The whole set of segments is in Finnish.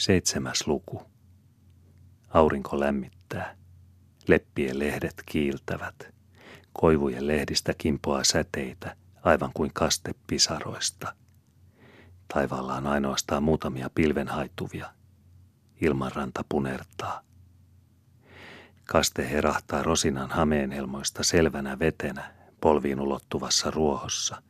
Seitsemäs luku. Aurinko lämmittää. Leppien lehdet kiiltävät. Koivujen lehdistä kimpoaa säteitä, aivan kuin kaste pisaroista. Taivaalla on ainoastaan muutamia pilvenhaittuvia. Ilmanranta punertaa. Kaste herahtaa rosinan hameenhelmoista selvänä vetenä polviin ulottuvassa ruohossa.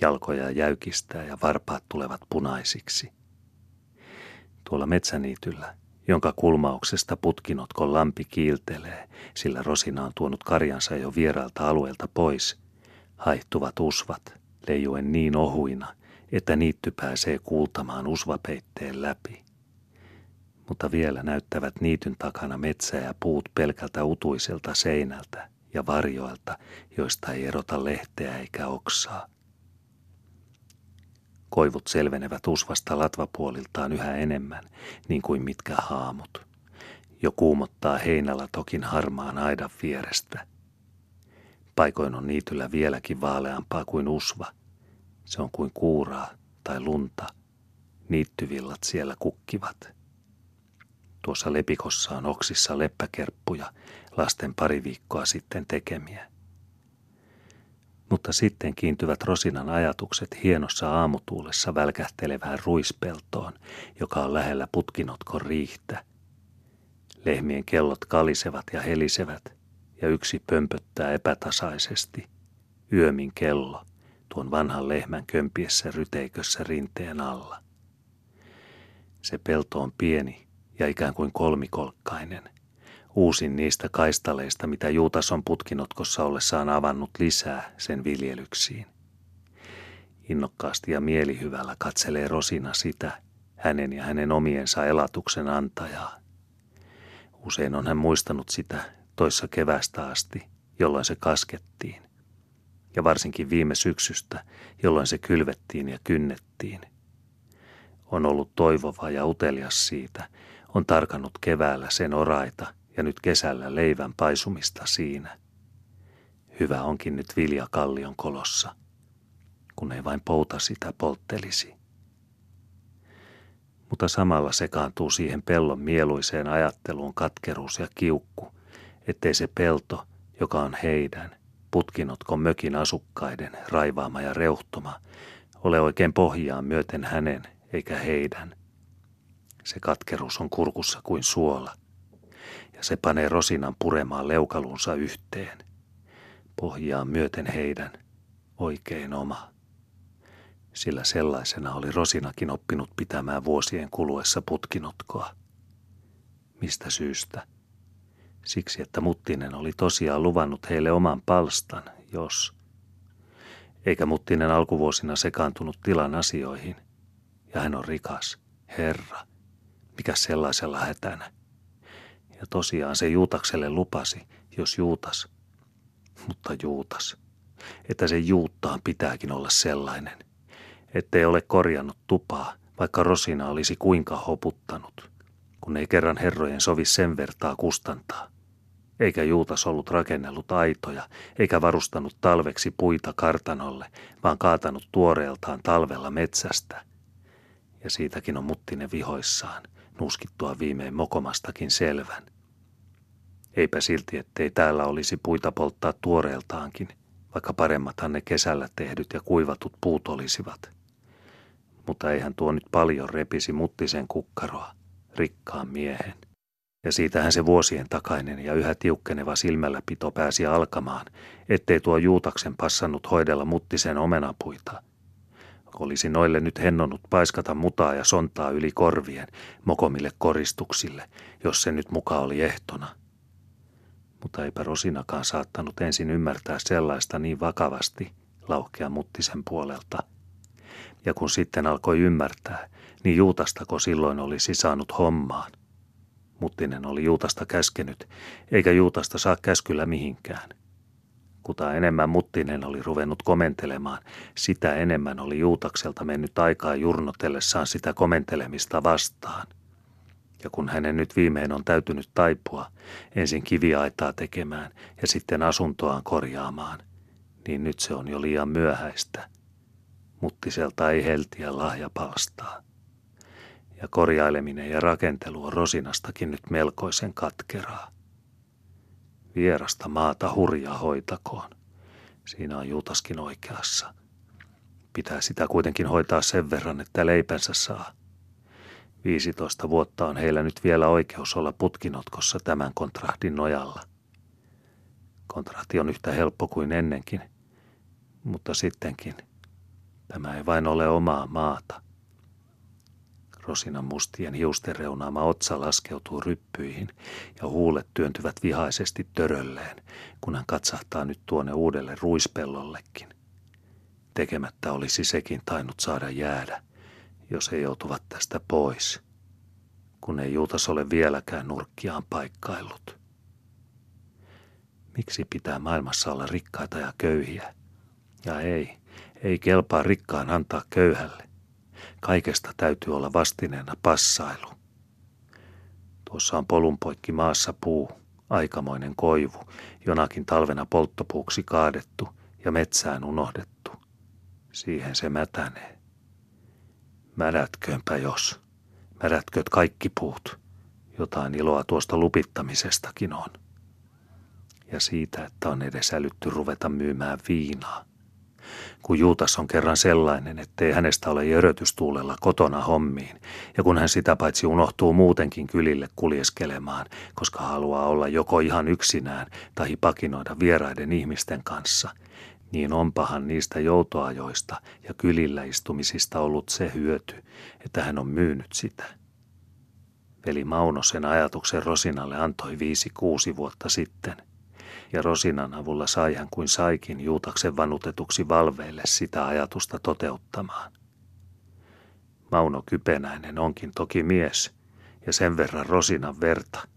Jalkoja jäykistää ja varpaat tulevat punaisiksi. Tuolla metsäniityllä, jonka kulmauksesta putkinotkon lampi kiiltelee, sillä Rosina on tuonut karjansa jo vierailta alueelta pois, haihtuvat usvat, leijuen niin ohuina, että niitty pääsee kuultamaan usvapeitteen läpi. Mutta vielä näyttävät niityn takana metsä ja puut pelkältä utuiselta seinältä ja varjoilta, joista ei erota lehteä eikä oksaa. Koivut selvenevät usvasta latvapuoliltaan yhä enemmän, niin kuin mitkä haamut. Jo kuumottaa heinällä tokin harmaan aidan vierestä. Paikoin on niityllä vieläkin vaaleampaa kuin usva. Se on kuin kuuraa tai lunta. Niittyvillat siellä kukkivat. Tuossa lepikossa on oksissa leppäkerppuja, lasten pari viikkoa sitten tekemiä mutta sitten kiintyvät Rosinan ajatukset hienossa aamutuulessa välkähtelevään ruispeltoon, joka on lähellä putkinotkon riihtä. Lehmien kellot kalisevat ja helisevät, ja yksi pömpöttää epätasaisesti. Yömin kello, tuon vanhan lehmän kömpiessä ryteikössä rinteen alla. Se pelto on pieni ja ikään kuin kolmikolkkainen – Uusin niistä kaistaleista, mitä Juutas on putkinotkossa ollessaan avannut lisää sen viljelyksiin. Innokkaasti ja mielihyvällä katselee Rosina sitä, hänen ja hänen omiensa elatuksen antajaa. Usein on hän muistanut sitä toissa kevästä asti, jolloin se kaskettiin. Ja varsinkin viime syksystä, jolloin se kylvettiin ja kynnettiin. On ollut toivova ja utelias siitä, on tarkannut keväällä sen oraita – ja nyt kesällä leivän paisumista siinä. Hyvä onkin nyt vilja kallion kolossa, kun ei vain pouta sitä polttelisi. Mutta samalla sekaantuu siihen pellon mieluiseen ajatteluun katkeruus ja kiukku, ettei se pelto, joka on heidän, putkinotkon mökin asukkaiden raivaama ja reuhtoma, ole oikein pohjaan myöten hänen eikä heidän. Se katkeruus on kurkussa kuin suola – ja se panee Rosinan puremaan leukalunsa yhteen. Pohjaan myöten heidän, oikein oma. Sillä sellaisena oli Rosinakin oppinut pitämään vuosien kuluessa putkinotkoa. Mistä syystä? Siksi, että Muttinen oli tosiaan luvannut heille oman palstan, jos. Eikä Muttinen alkuvuosina sekaantunut tilan asioihin. Ja hän on rikas, herra. Mikä sellaisella hätänä? Ja tosiaan se Juutakselle lupasi, jos Juutas, mutta Juutas, että se Juuttaan pitääkin olla sellainen, ettei ole korjannut tupaa, vaikka Rosina olisi kuinka hoputtanut, kun ei kerran herrojen sovi sen vertaa kustantaa. Eikä Juutas ollut rakennellut aitoja, eikä varustanut talveksi puita kartanolle, vaan kaatanut tuoreeltaan talvella metsästä. Ja siitäkin on Muttinen vihoissaan – nuuskittua viimein mokomastakin selvän. Eipä silti, ettei täällä olisi puita polttaa tuoreeltaankin, vaikka paremmathan ne kesällä tehdyt ja kuivatut puut olisivat. Mutta eihän tuo nyt paljon repisi muttisen kukkaroa, rikkaan miehen. Ja siitähän se vuosien takainen ja yhä tiukkeneva silmälläpito pääsi alkamaan, ettei tuo Juutaksen passannut hoidella muttisen omenapuita – olisi noille nyt hennonut paiskata mutaa ja sontaa yli korvien mokomille koristuksille, jos se nyt muka oli ehtona. Mutta eipä Rosinakaan saattanut ensin ymmärtää sellaista niin vakavasti lauhkea muttisen puolelta. Ja kun sitten alkoi ymmärtää, niin Juutastako silloin olisi saanut hommaan. Muttinen oli Juutasta käskenyt, eikä Juutasta saa käskyllä mihinkään. Kuta enemmän Muttinen oli ruvennut komentelemaan, sitä enemmän oli Juutakselta mennyt aikaa jurnotellessaan sitä komentelemista vastaan. Ja kun hänen nyt viimein on täytynyt taipua, ensin kiviaitaa tekemään ja sitten asuntoaan korjaamaan, niin nyt se on jo liian myöhäistä. Muttiselta ei heltiä lahja palstaa. ja korjaileminen ja rakentelu on Rosinastakin nyt melkoisen katkeraa. Vierasta maata hurjaa hoitakoon. Siinä on Juutaskin oikeassa. Pitää sitä kuitenkin hoitaa sen verran, että leipänsä saa. 15 vuotta on heillä nyt vielä oikeus olla putkinotkossa tämän kontrahtin nojalla. Kontrahti on yhtä helppo kuin ennenkin, mutta sittenkin tämä ei vain ole omaa maata. Rosinan mustien hiusten reunaama otsa laskeutuu ryppyihin ja huulet työntyvät vihaisesti törölleen, kun hän katsahtaa nyt tuonne uudelle ruispellollekin. Tekemättä olisi sekin tainnut saada jäädä, jos he joutuvat tästä pois, kun ei Juutas ole vieläkään nurkkiaan paikkaillut. Miksi pitää maailmassa olla rikkaita ja köyhiä? Ja ei, ei kelpaa rikkaan antaa köyhälle. Kaikesta täytyy olla vastineena passailu. Tuossa on polunpoikki maassa puu, aikamoinen koivu, jonakin talvena polttopuuksi kaadettu ja metsään unohdettu. Siihen se mätänee. Mädätköönpä jos. Mädätköt kaikki puut. Jotain iloa tuosta lupittamisestakin on. Ja siitä, että on edes älytty ruveta myymään viinaa kun Juutas on kerran sellainen, ettei hänestä ole jörötystuulella kotona hommiin, ja kun hän sitä paitsi unohtuu muutenkin kylille kuljeskelemaan, koska haluaa olla joko ihan yksinään tai pakinoida vieraiden ihmisten kanssa, niin onpahan niistä joutoajoista ja kylillä istumisista ollut se hyöty, että hän on myynyt sitä. Veli Mauno sen ajatuksen Rosinalle antoi viisi kuusi vuotta sitten – ja Rosinan avulla sai hän kuin saikin Juutaksen vanutetuksi valveille sitä ajatusta toteuttamaan. Mauno Kypenäinen onkin toki mies ja sen verran Rosinan verta,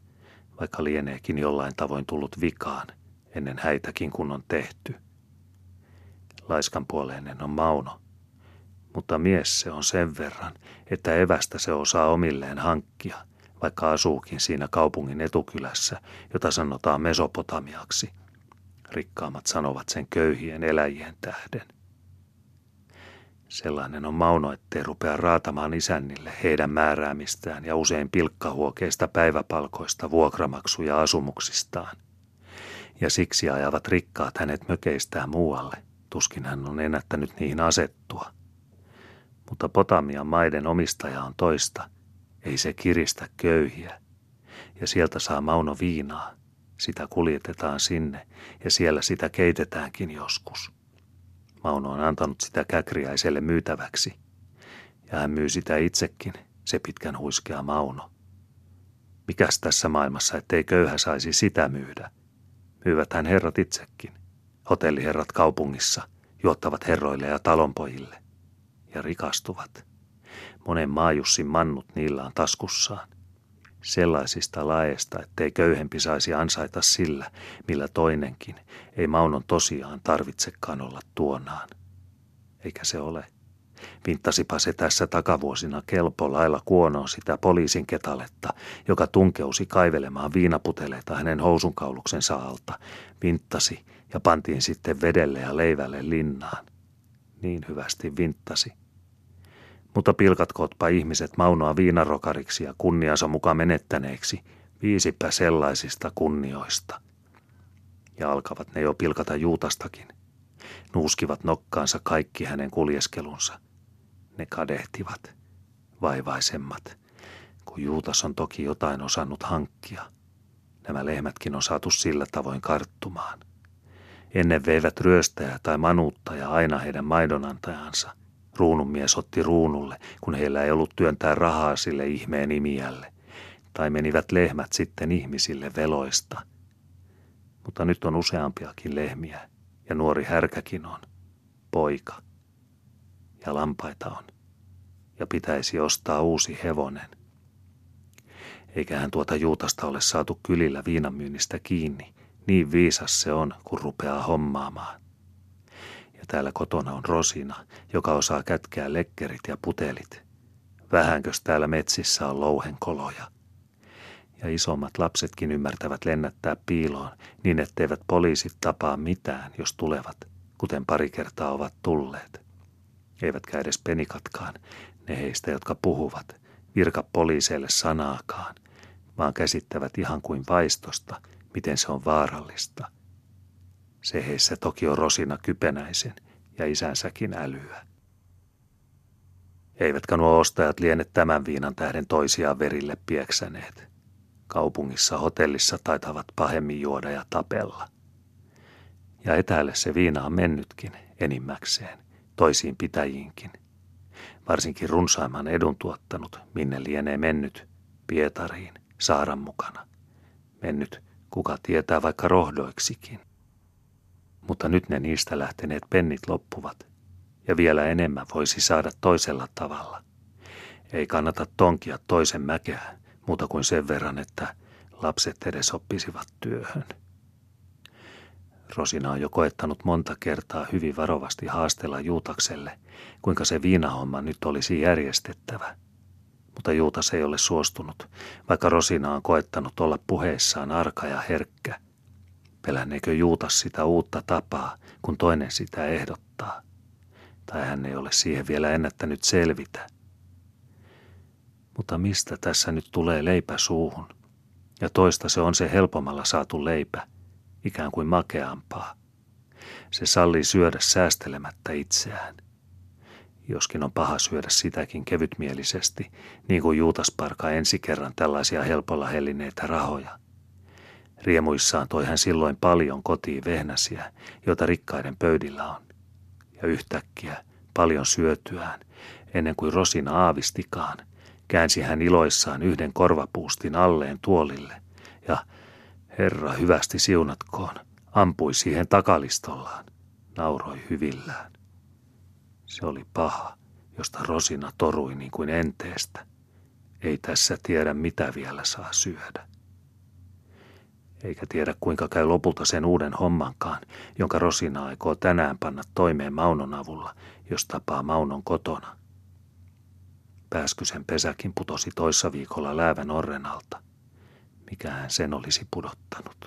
vaikka lieneekin jollain tavoin tullut vikaan ennen häitäkin kun on tehty. Laiskan puoleinen on Mauno, mutta mies se on sen verran, että evästä se osaa omilleen hankkia – vaikka asuukin siinä kaupungin etukylässä, jota sanotaan Mesopotamiaksi. Rikkaammat sanovat sen köyhien eläjien tähden. Sellainen on Mauno, ettei rupea raatamaan isännille heidän määräämistään ja usein pilkkahuokeista päiväpalkoista, vuokramaksuja asumuksistaan. Ja siksi ajavat rikkaat hänet mökeistään muualle. Tuskin hän on ennättänyt niihin asettua. Mutta Potamian maiden omistaja on toista – ei se kiristä köyhiä. Ja sieltä saa Mauno viinaa. Sitä kuljetetaan sinne ja siellä sitä keitetäänkin joskus. Mauno on antanut sitä käkriäiselle myytäväksi. Ja hän myy sitä itsekin, se pitkän huiskea Mauno. Mikäs tässä maailmassa, ettei köyhä saisi sitä myydä? Myyvät hän herrat itsekin. Hotelliherrat kaupungissa juottavat herroille ja talonpojille. Ja rikastuvat monen maajussin mannut niillä on taskussaan. Sellaisista laeista, ettei köyhempi saisi ansaita sillä, millä toinenkin, ei Maunon tosiaan tarvitsekaan olla tuonaan. Eikä se ole. Vinttasipa se tässä takavuosina kelpo lailla kuonoon sitä poliisin ketaletta, joka tunkeusi kaivelemaan viinaputeleita hänen housunkauluksensa alta. Vinttasi ja pantiin sitten vedelle ja leivälle linnaan. Niin hyvästi vinttasi mutta pilkatkootpa ihmiset Maunoa viinarokariksi ja kunniansa mukaan menettäneeksi, viisipä sellaisista kunnioista. Ja alkavat ne jo pilkata Juutastakin. Nuuskivat nokkaansa kaikki hänen kuljeskelunsa. Ne kadehtivat, vaivaisemmat, kun Juutas on toki jotain osannut hankkia. Nämä lehmätkin on saatu sillä tavoin karttumaan. Ennen veivät ryöstäjä tai manuuttaja aina heidän maidonantajansa – Ruununmies otti ruunulle, kun heillä ei ollut työntää rahaa sille ihmeen imiälle. Tai menivät lehmät sitten ihmisille veloista. Mutta nyt on useampiakin lehmiä, ja nuori härkäkin on. Poika. Ja lampaita on. Ja pitäisi ostaa uusi hevonen. Eiköhän tuota Juutasta ole saatu kylillä viinamyynnistä kiinni. Niin viisas se on, kun rupeaa hommaamaan. Täällä kotona on Rosina, joka osaa kätkeä lekkerit ja putelit. Vähänkös täällä metsissä on louhenkoloja. Ja isommat lapsetkin ymmärtävät lennättää piiloon niin, etteivät poliisit tapaa mitään, jos tulevat, kuten pari kertaa ovat tulleet. Eivätkä edes penikatkaan, ne heistä, jotka puhuvat, virka poliiseille sanaakaan, vaan käsittävät ihan kuin vaistosta, miten se on vaarallista. Se heissä toki on Rosina kypenäisen ja isänsäkin älyä. Eivätkä nuo ostajat liene tämän viinan tähden toisiaan verille pieksäneet. Kaupungissa hotellissa taitavat pahemmin juoda ja tapella. Ja etäälle se viina on mennytkin enimmäkseen, toisiin pitäjiinkin. Varsinkin runsaimman edun tuottanut, minne lienee mennyt, Pietariin, Saaran mukana. Mennyt, kuka tietää vaikka rohdoiksikin. Mutta nyt ne niistä lähteneet pennit loppuvat, ja vielä enemmän voisi saada toisella tavalla. Ei kannata tonkia toisen mäkeä, muuta kuin sen verran, että lapset edes oppisivat työhön. Rosina on jo koettanut monta kertaa hyvin varovasti haastella Juutakselle, kuinka se viinahomma nyt olisi järjestettävä. Mutta Juutas ei ole suostunut, vaikka Rosina on koettanut olla puheissaan arka ja herkkä. Pelänneekö Juutas sitä uutta tapaa, kun toinen sitä ehdottaa? Tai hän ei ole siihen vielä ennättänyt selvitä. Mutta mistä tässä nyt tulee leipä suuhun? Ja toista se on se helpommalla saatu leipä, ikään kuin makeampaa. Se sallii syödä säästelemättä itseään. Joskin on paha syödä sitäkin kevytmielisesti, niin kuin Juutasparka ensi kerran tällaisia helpolla hellineitä rahoja. Riemuissaan toi hän silloin paljon kotiin vehnäsiä, joita rikkaiden pöydillä on. Ja yhtäkkiä, paljon syötyään, ennen kuin Rosina aavistikaan, käänsi hän iloissaan yhden korvapuustin alleen tuolille ja Herra hyvästi siunatkoon, ampui siihen takalistollaan, nauroi hyvillään. Se oli paha, josta Rosina torui niin kuin enteestä. Ei tässä tiedä, mitä vielä saa syödä. Eikä tiedä, kuinka käy lopulta sen uuden hommankaan, jonka Rosina aikoo tänään panna toimeen Maunon avulla, jos tapaa Maunon kotona. Pääskysen pesäkin putosi toissa viikolla läävän orren alta – mikähän sen olisi pudottanut.